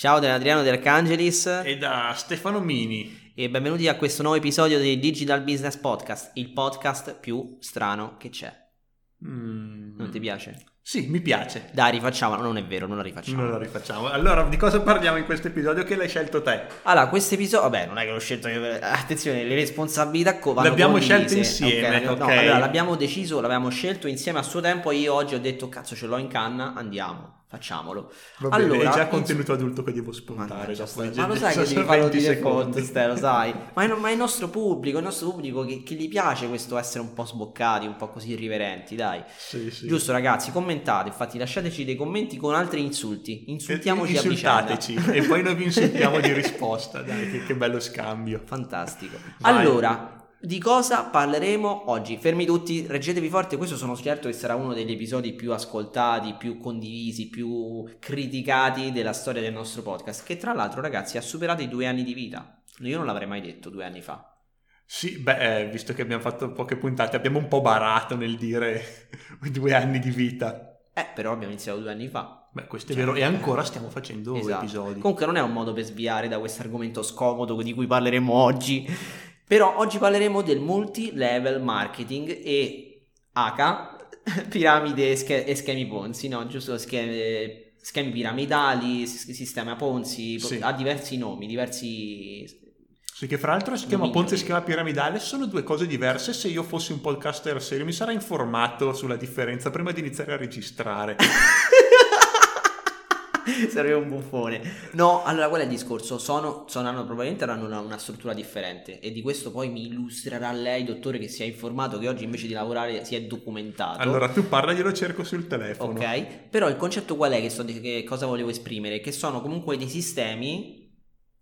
Ciao da Adriano De Arcangelis e da Stefano Mini e benvenuti a questo nuovo episodio di Digital Business Podcast, il podcast più strano che c'è. Mm. Non ti piace? Sì, mi piace. Dai, rifacciamo. Non è vero, non la rifacciamo. Non la rifacciamo. Allora, di cosa parliamo in questo episodio che l'hai scelto te? Allora, questo episodio... Vabbè, non è che l'ho scelto io. Attenzione, le responsabilità vanno L'abbiamo condivise. scelto insieme, okay, no, allora, l'abbiamo deciso, l'abbiamo scelto insieme a suo tempo io oggi ho detto, cazzo, ce l'ho in canna, andiamo. Facciamolo. Va bene, allora, è già contenuto adulto che devo spuntare. Ma, ma lo sai che devi farlo di default, ste, lo sai. Ma è, ma è, il nostro pubblico, il nostro pubblico che, che, gli piace questo essere un po' sboccati, un po' così irriverenti, dai. Sì, sì. Giusto ragazzi, commentate, infatti lasciateci dei commenti con altri insulti. Insultiamoci a vicenda. e poi noi vi insultiamo di risposta, dai, che, che bello scambio. Fantastico. Vai. Allora, di cosa parleremo oggi? Fermi tutti, reggetevi forte, questo sono certo che sarà uno degli episodi più ascoltati, più condivisi, più criticati della storia del nostro podcast, che tra l'altro ragazzi ha superato i due anni di vita. Io non l'avrei mai detto due anni fa. Sì, beh, eh, visto che abbiamo fatto poche puntate, abbiamo un po' barato nel dire due anni di vita. Eh, però abbiamo iniziato due anni fa. Beh, questo è cioè, vero, e ancora stiamo facendo esatto. episodi. Comunque non è un modo per sviare da questo argomento scomodo di cui parleremo oggi però oggi parleremo del multi-level marketing e H, piramide e schemi Ponzi, no? Giusto schemi, schemi piramidali, sistema Ponzi, sì. ha diversi nomi, diversi sì, che fra l'altro schema Ponzi e schema piramidale sono due cose diverse. Se io fossi un podcaster serio mi sarei informato sulla differenza prima di iniziare a registrare. Sarei un buffone. No, allora qual è il discorso? Sono, sono hanno, probabilmente avranno una, una, struttura differente e di questo poi mi illustrerà lei, dottore, che si è informato, che oggi invece di lavorare si è documentato. Allora tu parla, glielo cerco sul telefono. Ok, però il concetto qual è che, sto, che cosa volevo esprimere? Che sono comunque dei sistemi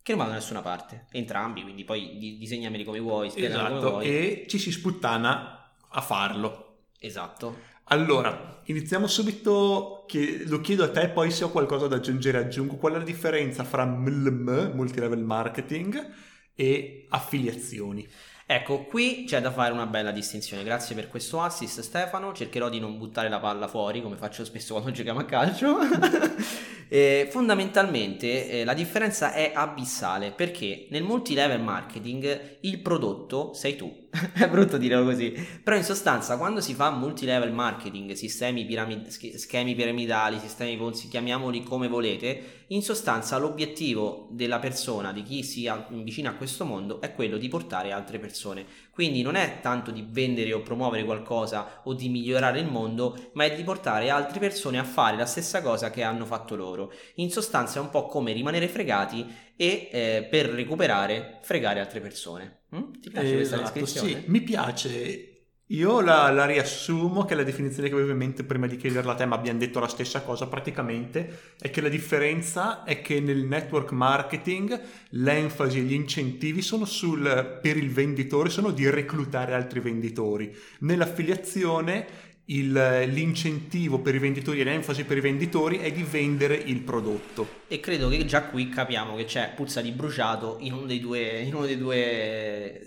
che non vanno da nessuna parte, entrambi, quindi poi disegnameli come vuoi, esatto, come vuoi. e ci si sputtana a farlo. Esatto. Allora, iniziamo subito, che lo chiedo a te, poi se ho qualcosa da aggiungere aggiungo. Qual è la differenza fra MLM, multilevel marketing, e affiliazioni? Ecco, qui c'è da fare una bella distinzione. Grazie per questo assist, Stefano. Cercherò di non buttare la palla fuori, come faccio spesso quando giochiamo a calcio. eh, fondamentalmente eh, la differenza è abissale perché nel multilevel marketing il prodotto sei tu. è brutto dirlo così, però in sostanza quando si fa multilevel marketing, sistemi piramid- schemi piramidali, sistemi ponzi, chiamiamoli come volete, in sostanza l'obiettivo della persona, di chi si avvicina a questo mondo, è quello di portare altre persone. Quindi non è tanto di vendere o promuovere qualcosa o di migliorare il mondo, ma è di portare altre persone a fare la stessa cosa che hanno fatto loro. In sostanza è un po' come rimanere fregati e eh, per recuperare fregare altre persone. Mm? Ti piace esatto, questa descrizione? Sì, mi piace. Io la, la, riassumo che la definizione che avevo in mente prima di chiederla a te, ma abbiamo detto la stessa cosa praticamente, è che la differenza è che nel network marketing l'enfasi e gli incentivi sono sul, per il venditore sono di reclutare altri venditori. Nell'affiliazione il, l'incentivo per i venditori e l'enfasi per i venditori è di vendere il prodotto. E credo che già qui capiamo che c'è puzza di bruciato in uno dei due, in uno dei due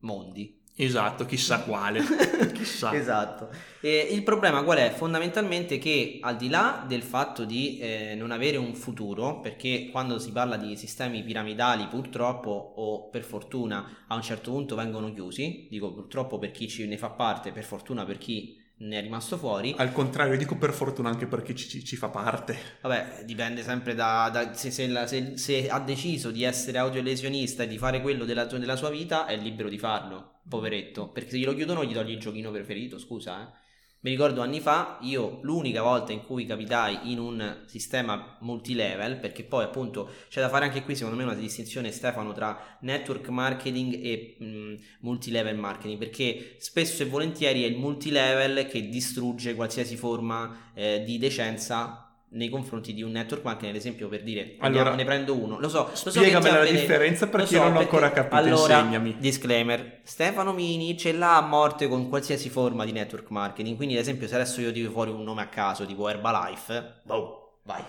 mondi. Esatto, chissà quale. chissà. esatto. E il problema qual è? Fondamentalmente che al di là del fatto di eh, non avere un futuro, perché quando si parla di sistemi piramidali purtroppo o per fortuna a un certo punto vengono chiusi, dico purtroppo per chi ci ne fa parte, per fortuna per chi ne è rimasto fuori. Al contrario, dico per fortuna anche perché ci, ci, fa parte. Vabbè, dipende sempre da, da se, se, la, se, se, ha deciso di essere audiolesionista e di fare quello della, della, sua vita, è libero di farlo, poveretto. Perché se glielo chiudono gli togli il giochino preferito, scusa, eh. Mi ricordo anni fa, io l'unica volta in cui capitai in un sistema multilevel, perché poi appunto c'è da fare anche qui secondo me una distinzione Stefano tra network marketing e mh, multilevel marketing, perché spesso e volentieri è il multilevel che distrugge qualsiasi forma eh, di decenza nei confronti di un network marketing, ad esempio per dire, allora, ne prendo uno, lo so, lo so la differenza perché so, non ho ancora capito, allora, insegnami. Disclaimer, Stefano Mini ce l'ha a morte con qualsiasi forma di network marketing, quindi ad esempio se adesso io dico fuori un nome a caso, tipo Herbalife, boh, vai.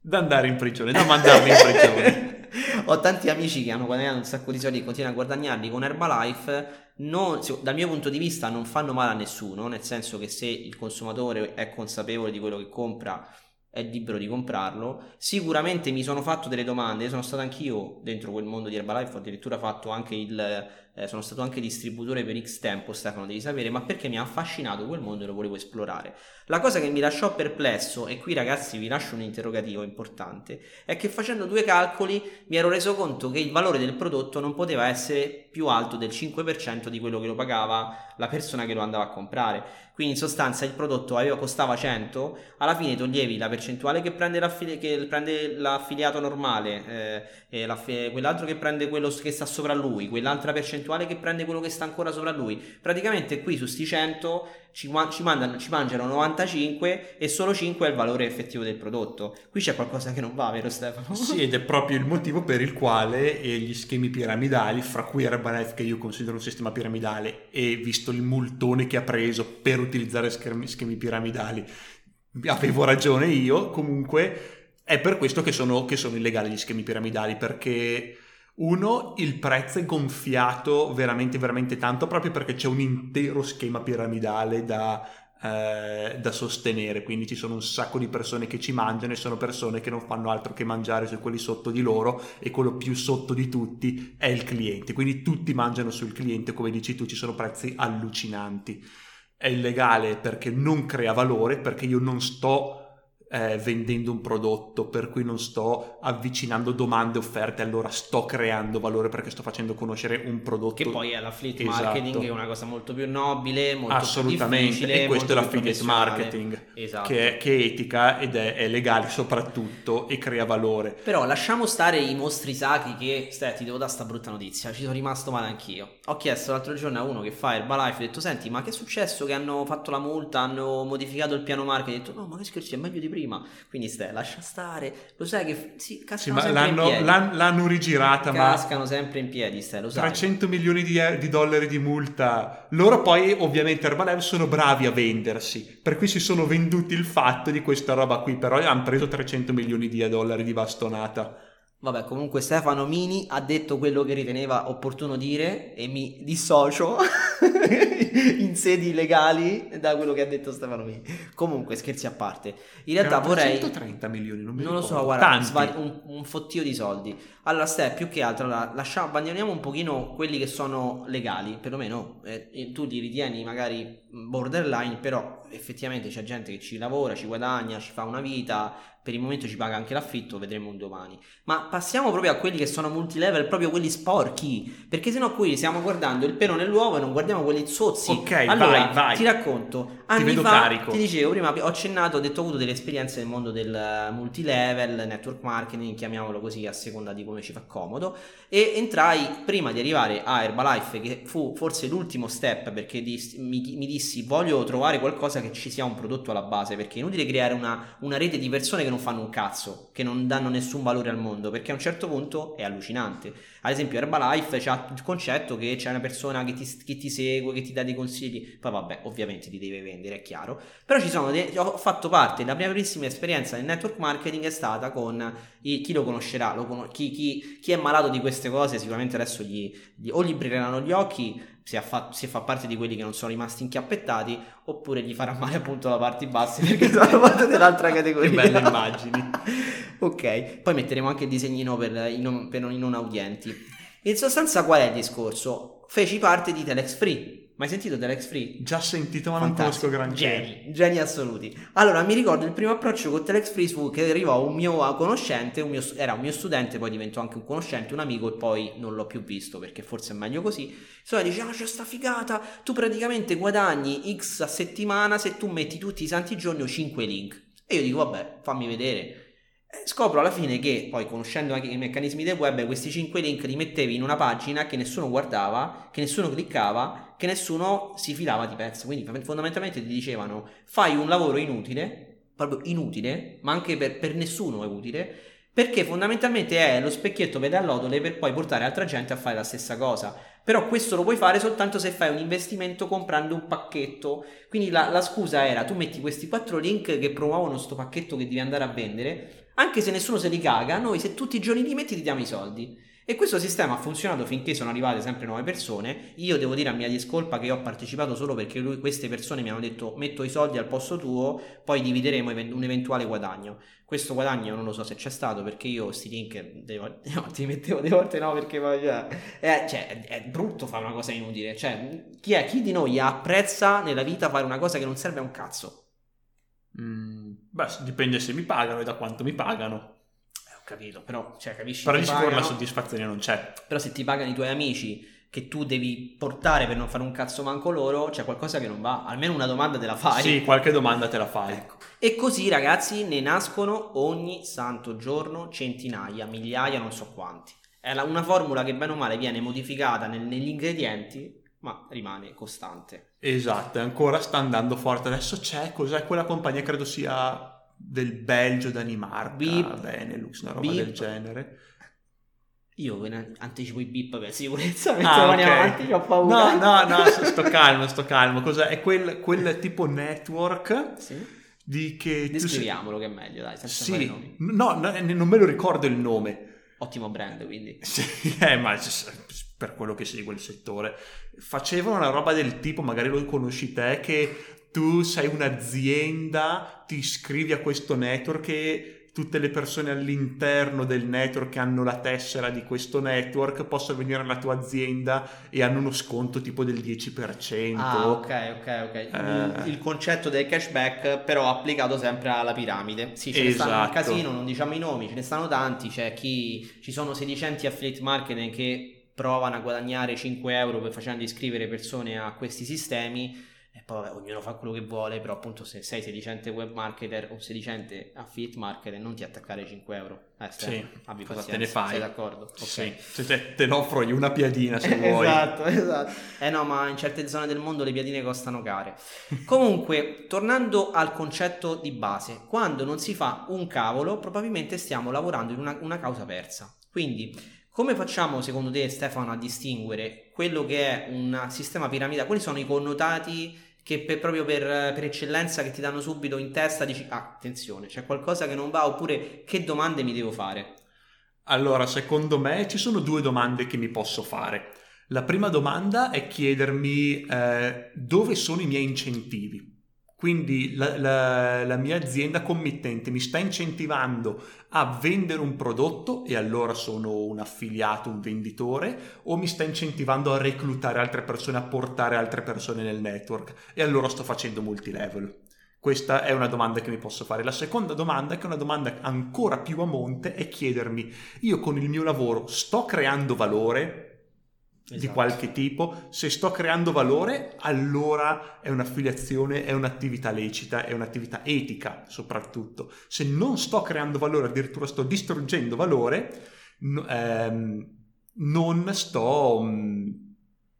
Da andare in prigione, da mandarmi in prigione. ho tanti amici che hanno guadagnato un sacco di soldi e continuano a guadagnarli con Herbalife, non, dal mio punto di vista non fanno male a nessuno, nel senso che se il consumatore è consapevole di quello che compra è libero di comprarlo. Sicuramente mi sono fatto delle domande, sono stato anch'io dentro quel mondo di Herbalife, ho addirittura fatto anche il eh, sono stato anche distributore per X tempo, Stefano, devi sapere, ma perché mi ha affascinato quel mondo e lo volevo esplorare. La cosa che mi lasciò perplesso, e qui ragazzi vi lascio un interrogativo importante, è che facendo due calcoli mi ero reso conto che il valore del prodotto non poteva essere più alto del 5% di quello che lo pagava la persona che lo andava a comprare. Quindi in sostanza il prodotto aveva, costava 100, alla fine toglievi la percentuale che prende, l'affili- che prende l'affiliato normale, eh, e quell'altro che prende quello che sta sopra lui, quell'altra percentuale che prende quello che sta ancora sopra lui. Praticamente qui su sti 100 ci, ci, mandano, ci mangiano 95 e solo 5 è il valore effettivo del prodotto. Qui c'è qualcosa che non va, vero Stefano? Sì, ed è proprio il motivo per il quale gli schemi piramidali, fra cui Herbalife che io considero un sistema piramidale e visto il multone che ha preso per utilizzare schemi, schemi piramidali, avevo ragione io, comunque è per questo che sono, che sono illegali gli schemi piramidali, perché uno, il prezzo è gonfiato veramente, veramente tanto proprio perché c'è un intero schema piramidale da, eh, da, sostenere, quindi ci sono un sacco di persone che ci mangiano e sono persone che non fanno altro che mangiare su quelli sotto di loro e quello più sotto di tutti è il cliente, quindi tutti mangiano sul cliente, come dici tu, ci sono prezzi allucinanti. È illegale perché non crea valore, perché io non sto eh, vendendo un prodotto, per cui non sto avvicinando domande e offerte, allora sto creando valore perché sto facendo conoscere un prodotto. Che poi è l'affiliate esatto. marketing, è una cosa molto più nobile, molto Assolutamente, più e questo è l'affiliate marketing, esatto. che, è, che, è, etica ed è, è, legale soprattutto e crea valore. Però lasciamo stare i mostri sacri che, stai, ti devo dare sta brutta notizia, ci sono rimasto male anch'io. Ho chiesto l'altro giorno a uno che fa Herbalife, ho detto, senti, ma che è successo che hanno fatto la multa, hanno modificato il piano marketing? Ho detto, no, ma che scherzi, è meglio di prima prima. Quindi stai, lascia stare. Lo sai che sì, cascano sì, sempre l'hanno, in piedi. L'hanno, l'hanno rigirata, cascano ma... Cascano sempre in piedi, stai, lo sai. 300 milioni di, di, dollari di multa. Loro poi, ovviamente, Herbalife sono bravi a vendersi. Per cui si sono venduti il fatto di questa roba qui. Però hanno preso 300 milioni di dollari di bastonata. Vabbè, comunque Stefano Mini ha detto quello che riteneva opportuno dire e mi dissocio in sedi legali da quello che ha detto Stefano Mini. Comunque, scherzi a parte. In realtà vorrei 130 milioni, non Non lo so, guarda, svari- un, un, fottio di soldi. Allora, Stef, più che altro allora, lasciamo abbandoniamo un pochino quelli che sono legali, perlomeno eh, tu li ritieni magari borderline, però effettivamente c'è gente che ci lavora, ci guadagna, ci fa una vita, per il momento ci paga anche l'affitto, vedremo un domani. Ma passiamo proprio a quelli che sono multilevel, proprio quelli sporchi, perché sennò qui stiamo guardando il pelo nell'uovo e non guardiamo quelli zozzi. Ok, allora, vai, vai. ti racconto. Anni ti fa, carico. Ti dicevo prima, ho accennato, ho detto ho avuto delle esperienze nel mondo del multilevel, network marketing, chiamiamolo così a seconda di come ci fa comodo, e entrai prima di arrivare a Herbalife, che fu forse l'ultimo step, perché mi, mi, dissi voglio trovare qualcosa che ci sia un prodotto alla base, perché è inutile creare una, una rete di persone che non fanno un cazzo, che non danno nessun valore al mondo, perché a un certo punto è allucinante. Ad esempio Herbalife c'ha il concetto che c'è una persona che ti, che ti segue, che ti dà dei consigli, poi vabbè, ovviamente ti deve vendere, è chiaro, però ci sono dei, ho fatto parte, la mia primissima esperienza nel network marketing è stata con i, chi lo conoscerà, lo con, chi, chi, chi, è malato di queste cose sicuramente adesso gli, gli, o gli brilleranno gli occhi se, fa, se, fa, parte di quelli che non sono rimasti inchiappettati, oppure gli farà male appunto la parte bassa perché sono parte dell'altra categoria. che belle immagini. ok, poi metteremo anche il disegnino per i non, per i non audienti. In sostanza, qual è il discorso? Feci parte di Telex Free Mai sentito Telex Free? Già sentito, ma Fantastico. non conosco granché. Geni, geni assoluti. Allora, mi ricordo il primo approccio con Telex Free fu che arrivò un mio conoscente, un mio, era un mio studente, poi diventò anche un conoscente, un amico, e poi non l'ho più visto perché forse è meglio così. Insomma, dice: Ah, c'è sta figata! Tu praticamente guadagni X a settimana se tu metti tutti i santi giorni o 5 link. E io dico: Vabbè, fammi vedere scopro alla fine che poi conoscendo anche i meccanismi del web questi 5 link li mettevi in una pagina che nessuno guardava che nessuno cliccava che nessuno si filava di pezzo. Quindi fondamentalmente ti dicevano fai un lavoro inutile proprio inutile ma anche per, per nessuno è utile perché fondamentalmente è lo specchietto per le allodole per poi portare altra gente a fare la stessa cosa. Però questo lo puoi fare soltanto se fai un investimento comprando un pacchetto. Quindi la, la scusa era tu metti questi quattro link che promuovono questo pacchetto che devi andare a vendere Anche se nessuno se li caga, noi se tutti i giorni li metti ti diamo i soldi. E questo sistema ha funzionato finché sono arrivate sempre nuove persone. Io devo dire a mia discolpa che ho partecipato solo perché lui, queste persone mi hanno detto metto i soldi al posto tuo, poi divideremo un eventuale guadagno. Questo guadagno non lo so se c'è stato perché io sti link delle ti mettevo delle volte no perché poi cioè, è, cioè, è brutto fare una cosa inutile. Cioè, chi, è, chi di noi apprezza nella vita fare una cosa che non serve a un cazzo? Mm, beh, dipende se mi pagano e da quanto mi pagano capito, però, cioè, capisci? Però di sicuro la soddisfazione non c'è. Però se ti pagano i tuoi amici che tu devi portare per non fare un cazzo manco loro, c'è qualcosa che non va. Almeno una domanda te la fai. Sì, qualche domanda te la fai. Ecco. E così, ragazzi, ne nascono ogni santo giorno centinaia, migliaia, non so quanti. È una formula che bene o male viene modificata nel, negli ingredienti, ma rimane costante. Esatto, ancora sta andando forte. Adesso c'è, cos'è quella compagnia? Credo sia del Belgio, Danimarca, Beep, Benelux, una roba Beep. del genere. Io anticipo i beep per sicurezza, ah, okay. avanti ho paura. No, no, no, sto calmo, sto calmo. Cos'è? È quel, quel tipo network sì. di che... Descriviamolo sei... che è meglio, dai, senza sì. No, no, non me lo ricordo il nome. Ottimo brand, quindi. Sì, eh, ma per quello che segue il settore. Facevano una roba del tipo, magari lo conosci te, che tu sei un'azienda, ti iscrivi a questo network e tutte le persone all'interno del network che hanno la tessera di questo network possono venire alla tua azienda e hanno uno sconto tipo del 10%. Ah, ok, ok, ok. Eh... Il concetto del cashback però applicato sempre alla piramide. Sì, ce esatto. ne stanno un esatto. casino, non diciamo i nomi, ce ne stanno tanti, c'è chi ci sono sedicenti affiliate marketing che provano a guadagnare 5 euro facendo iscrivere persone a questi sistemi e poi vabbè, ognuno fa quello che vuole, però appunto se sei sedicente web marketer o sedicente affiliate marketer non ti attaccare 5 euro. Eh, sì, abbi cosa te ne fai? Sei d'accordo? Ok. Sì. Se te, te ne offro io una piadina se vuoi. esatto, esatto. Eh no, ma in certe zone del mondo le piadine costano care. Comunque, tornando al concetto di base, quando non si fa un cavolo, probabilmente stiamo lavorando in una, una causa persa. Quindi, come facciamo secondo te Stefano a distinguere quello che è un sistema piramidale? Quali sono i connotati che per, proprio per, per, eccellenza che ti danno subito in testa dici ah, attenzione, c'è qualcosa che non va oppure che domande mi devo fare? Allora, secondo me ci sono due domande che mi posso fare. La prima domanda è chiedermi eh, dove sono i miei incentivi. Quindi la, la, la, mia azienda committente mi sta incentivando a vendere un prodotto e allora sono un affiliato, un venditore, o mi sta incentivando a reclutare altre persone, a portare altre persone nel network e allora sto facendo multilevel. Questa è una domanda che mi posso fare. La seconda domanda, che è una domanda ancora più a monte, è chiedermi, io con il mio lavoro sto creando valore? Esatto. di qualche tipo, se sto creando valore, allora è un'affiliazione, è un'attività lecita, è un'attività etica soprattutto. Se non sto creando valore, addirittura sto distruggendo valore, ehm, non sto... Mh,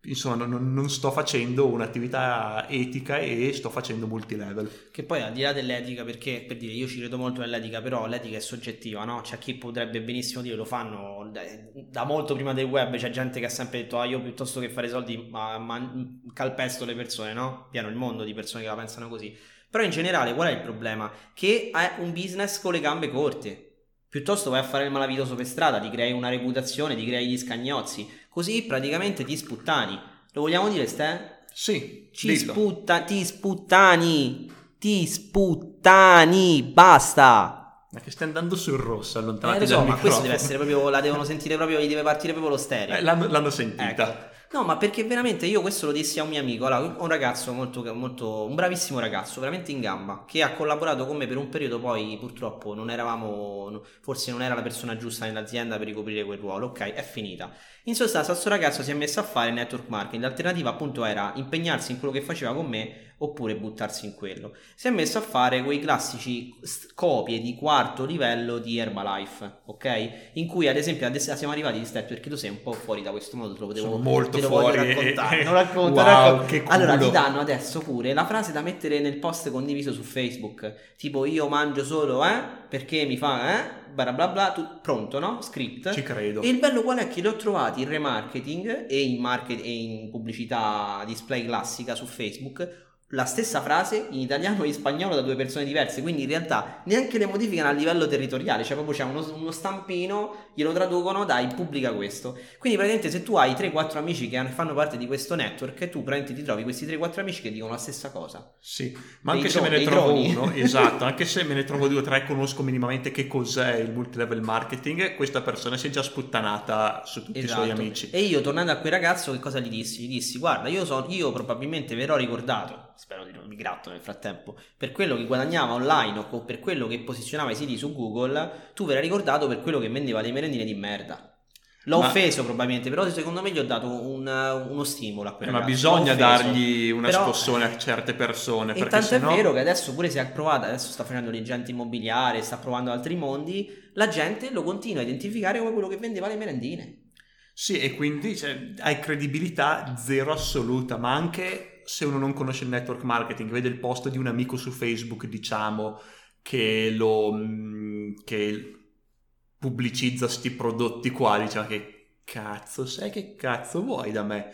insomma non, non, sto facendo un'attività etica e sto facendo multilevel. Che poi al di là dell'etica, perché per dire io ci credo molto nell'etica, però l'etica è soggettiva, no? C'è chi potrebbe benissimo dire lo fanno da molto prima del web, c'è gente che ha sempre detto ah io piuttosto che fare soldi ma, ma calpesto le persone, no? Pieno il mondo di persone che la pensano così. Però in generale qual è il problema? Che è un business con le gambe corte. Piuttosto vai a fare il malavitoso per strada, ti crei una reputazione, ti crei gli scagnozzi Così praticamente ti sputtani. Lo vogliamo dire, Ste? Sì. Ci sputta, ti sputtani. Ti sputtani. Basta. Ma che stai andando sul rosso, allontanati eh, so, ma questo deve essere proprio, la devono sentire proprio, gli deve partire proprio lo stereo. Eh, l'hanno, l'hanno sentita. Ecco. No, ma perché veramente io questo lo dissi a un mio amico, allora, un ragazzo molto, molto, un bravissimo ragazzo, veramente in gamba, che ha collaborato con me per un periodo, poi purtroppo non eravamo, forse non era la persona giusta nell'azienda per ricoprire quel ruolo, ok, è finita. In sostanza, questo ragazzo si è messo a fare network marketing, l'alternativa appunto era impegnarsi in quello che faceva con me oppure buttarsi in quello. Si è messo a fare quei classici copie di quarto livello di Herbalife, ok? In cui ad esempio adesso siamo arrivati di step perché tu sei un po' fuori da questo modo, te lo potevo, molto te lo fuori raccontare. non racconta, wow, racconta. Allora ti danno adesso pure la frase da mettere nel post condiviso su Facebook, tipo io mangio solo, eh? Perché mi fa, eh? Bla bla bla, tu, pronto, no? Script. Ci credo. E il bello qual è che li ho trovati in remarketing e in, market, e in pubblicità display classica su Facebook la stessa frase in italiano e in spagnolo da due persone diverse, quindi in realtà neanche le modificano a livello territoriale, cioè proprio c'è uno, uno stampino, glielo traducono, dai, pubblica questo. Quindi praticamente se tu hai 3-4 amici che fanno parte di questo network, tu praticamente ti trovi questi 3-4 amici che dicono la stessa cosa. Sì, ma anche dei se dro- me ne trovo droni. uno, esatto, anche se me ne trovo due o tre, conosco minimamente che cos'è il multilevel marketing, questa persona si è già sputtanata su tutti esatto. i suoi esatto. amici. E io tornando a quel ragazzo che cosa gli dissi? Gli dissi, guarda, io, so, io probabilmente verrò ricordato spero di non mi gratto nel frattempo, per quello che guadagnava online o per quello che posizionava i siti su Google, tu verrai ricordato per quello che vendeva le merendine di merda. L'ho ma, offeso probabilmente, però secondo me gli ho dato un, uno stimolo a quella Ma bisogna dargli una però, scossone a certe persone. E tanto sennò... è vero che adesso pure si è provata, adesso sta facendo l'agente immobiliare, sta provando altri mondi, la gente lo continua a identificare come quello che vendeva le merendine. Sì, e quindi cioè, hai credibilità zero assoluta, ma anche se uno non conosce il network marketing, vede il post di un amico su Facebook, diciamo, che lo mm, che pubblicizza sti prodotti qua, diciamo che cazzo, sai che cazzo vuoi da me?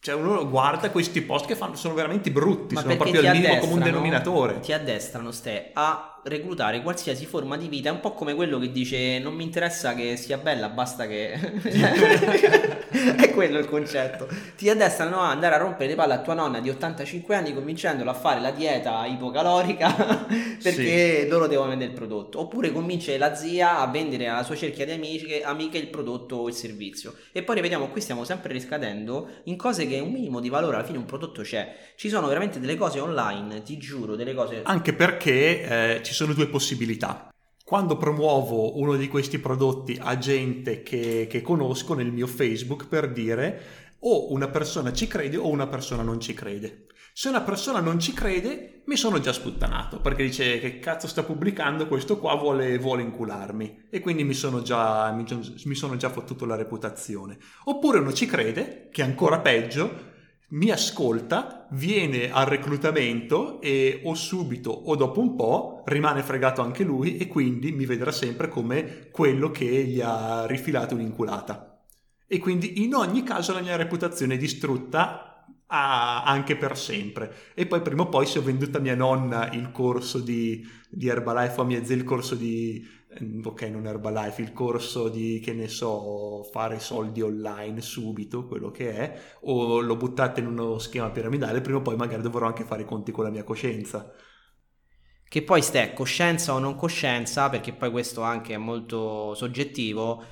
Cioè uno guarda questi post che fanno, sono veramente brutti, Ma sono proprio il minimo comune denominatore. Ti addestrano ste a reclutare qualsiasi forma di vita, è un po' come quello che dice non mi interessa che sia bella, basta che... è quello il concetto. Ti addestrano a andare a rompere le palle a tua nonna di 85 anni convincendola a fare la dieta ipocalorica perché sì. loro devono vendere il prodotto. Oppure convince la zia a vendere alla sua cerchia di amiche, amiche il prodotto o il servizio. E poi rivediamo, qui stiamo sempre riscadendo in cose che un minimo di valore alla fine un prodotto c'è. Ci sono veramente delle cose online, ti giuro, delle cose... Anche perché eh, ci sono due possibilità. Quando promuovo uno di questi prodotti a gente che, che conosco nel mio Facebook per dire o una persona ci crede o una persona non ci crede. Se una persona non ci crede, mi sono già sputtanato perché dice che cazzo sta pubblicando questo qua, vuole, vuole incularmi e quindi mi sono, già, mi, mi sono già fottuto la reputazione. Oppure uno ci crede, che è ancora peggio, mi ascolta, viene al reclutamento e o subito o dopo un po' rimane fregato anche lui e quindi mi vedrà sempre come quello che gli ha rifilato un'inculata. E quindi in ogni caso la mia reputazione è distrutta a, anche per sempre. E poi prima o poi se ho venduto a mia nonna il corso di, di Herbalife o a mia zia il corso di ok, non Herbalife, il corso di, che ne so, fare soldi online subito, quello che è, o lo buttate in uno schema piramidale, prima o poi magari dovrò anche fare i conti con la mia coscienza. Che poi ste coscienza o non coscienza, perché poi questo anche è molto soggettivo,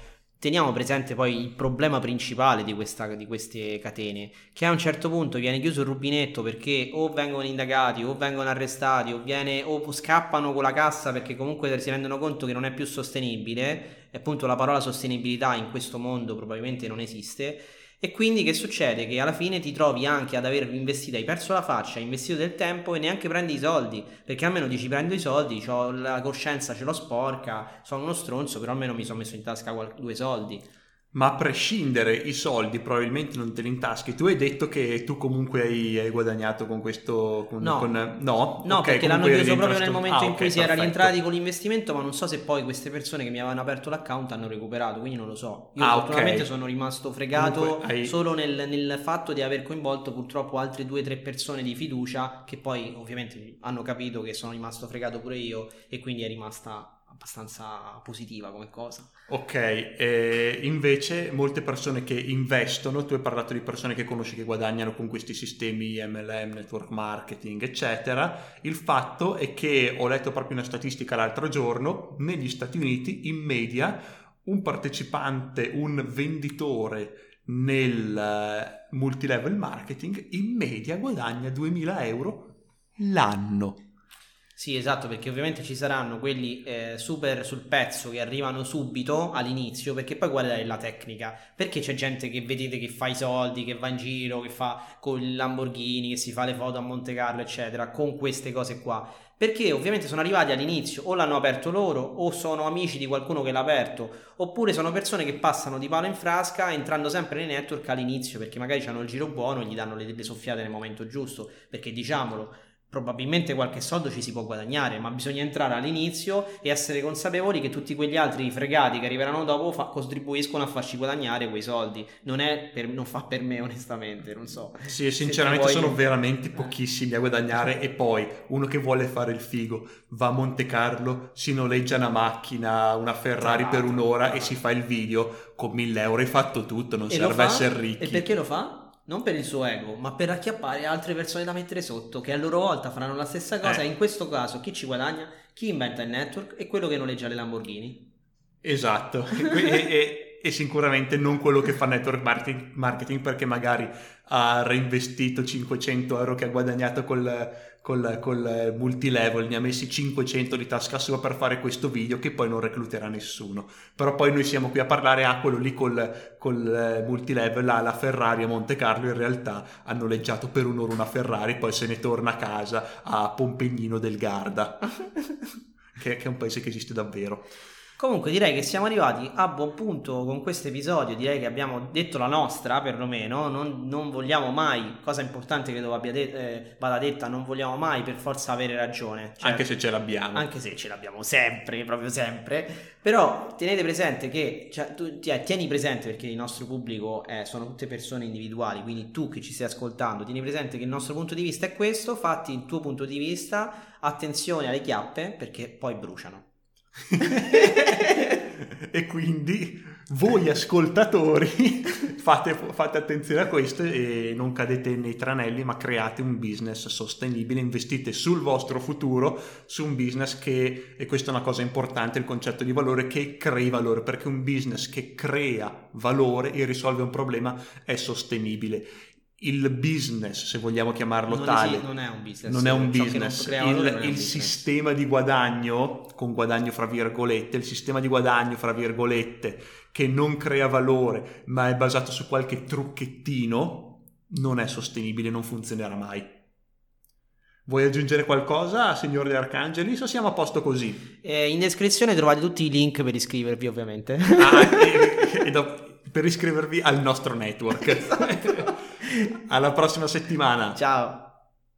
teniamo presente poi il problema principale di, questa, di, queste catene, che a un certo punto viene chiuso il rubinetto perché o vengono indagati o vengono arrestati o, viene, o scappano con la cassa perché comunque si rendono conto che non è più sostenibile, e appunto la parola sostenibilità in questo mondo probabilmente non esiste, e quindi che succede? Che alla fine ti trovi anche ad aver investito, hai perso la faccia, hai investito del tempo e neanche prendi i soldi. Perché almeno dici prendo i soldi, ho la coscienza, ce l'ho sporca, sono uno stronzo, però almeno mi sono messo in tasca due soldi. Ma a prescindere i soldi probabilmente non te li intaschi. Tu hai detto che tu comunque hai, hai guadagnato con questo... Con, no, con, no? no okay, perché l'hanno chiuso proprio nel momento ah, in cui okay, si era rientrati con l'investimento, ma non so se poi queste persone che mi avevano aperto l'account hanno recuperato, quindi non lo so. Io ah, fortunatamente okay. sono rimasto fregato hai... solo nel, nel, fatto di aver coinvolto purtroppo altre due o tre persone di fiducia che poi ovviamente hanno capito che sono rimasto fregato pure io e quindi è rimasta abbastanza positiva come cosa. Ok, e invece molte persone che investono, tu hai parlato di persone che conosci che guadagnano con questi sistemi MLM, network marketing, eccetera, il fatto è che ho letto proprio una statistica l'altro giorno, negli Stati Uniti in media un partecipante, un venditore nel eh, multilevel marketing in media guadagna 2000 euro l'anno. Sì, esatto, perché ovviamente ci saranno quelli eh, super sul pezzo che arrivano subito all'inizio, perché poi qual è la tecnica? Perché c'è gente che vedete che fa i soldi, che va in giro, che fa con i Lamborghini, che si fa le foto a Monte Carlo, eccetera, con queste cose qua. Perché ovviamente sono arrivati all'inizio, o l'hanno aperto loro, o sono amici di qualcuno che l'ha aperto, oppure sono persone che passano di palo in frasca entrando sempre nei network all'inizio, perché magari hanno il giro buono e gli danno le, le soffiate nel momento giusto, perché diciamolo probabilmente qualche soldo ci si può guadagnare, ma bisogna entrare all'inizio e essere consapevoli che tutti quegli altri fregati che arriveranno dopo fa- contribuiscono a farci guadagnare quei soldi. Non, per, non, fa per me, onestamente, non so. Sì, sinceramente vuoi... sono veramente pochissimi a guadagnare. E poi uno che vuole fare il figo va a Monte Carlo, si noleggia una macchina, una Ferrari per un'ora e si fa il video con 1000 euro. Hai fatto tutto, non e serve essere ricchi. E perché lo fa? Non per il suo ego, ma per acchiappare altre persone da mettere sotto, che a loro volta faranno la stessa cosa. Eh. E in questo caso, chi ci guadagna? Chi inventa il network e quello che noleggia le Lamborghini. Esatto, e, e, e, sicuramente non quello che fa network marketing, marketing perché magari ha reinvestito 500 euro che ha guadagnato col col, col multilevel, ne ha messi 500 di tasca sua per fare questo video che poi non recluterà nessuno. Però poi noi siamo qui a parlare a quello lì col, col eh, multilevel, alla Ferrari a Monte Carlo, in realtà ha noleggiato per un'ora una Ferrari, poi se ne torna a casa a Pompegnino del Garda, che, che è un paese che esiste davvero. Comunque direi che siamo arrivati a buon punto con questo episodio, direi che abbiamo detto la nostra perlomeno, non, non vogliamo mai, cosa importante credo de- eh, vada detta, non vogliamo mai per forza avere ragione. Cioè, anche se ce l'abbiamo. Anche se ce l'abbiamo sempre, proprio sempre. Però tenete presente che, cioè, tu, tieni presente perché il nostro pubblico è, sono tutte persone individuali, quindi tu che ci stai ascoltando, tieni presente che il nostro punto di vista è questo, fatti il tuo punto di vista, attenzione alle chiappe perché poi bruciano. e quindi voi ascoltatori fate, fate, attenzione a questo e non cadete nei tranelli ma create un business sostenibile investite sul vostro futuro su un business che e questa è una cosa importante il concetto di valore che crei valore perché un business che crea valore e risolve un problema è sostenibile il business, se vogliamo chiamarlo non tale. Esiste, non è un business. Non è un business. Il, il un business. sistema di guadagno, con guadagno fra virgolette, il sistema di guadagno fra virgolette che non crea valore, ma è basato su qualche trucchettino, non è sostenibile, non funzionerà mai. Vuoi aggiungere qualcosa, signor De Arcangeli, o siamo a posto così? Eh, in descrizione trovate tutti i link per iscrivervi, ovviamente. Ah, e, e, e per iscrivervi al nostro network. Esatto. Alla prossima settimana. Ciao.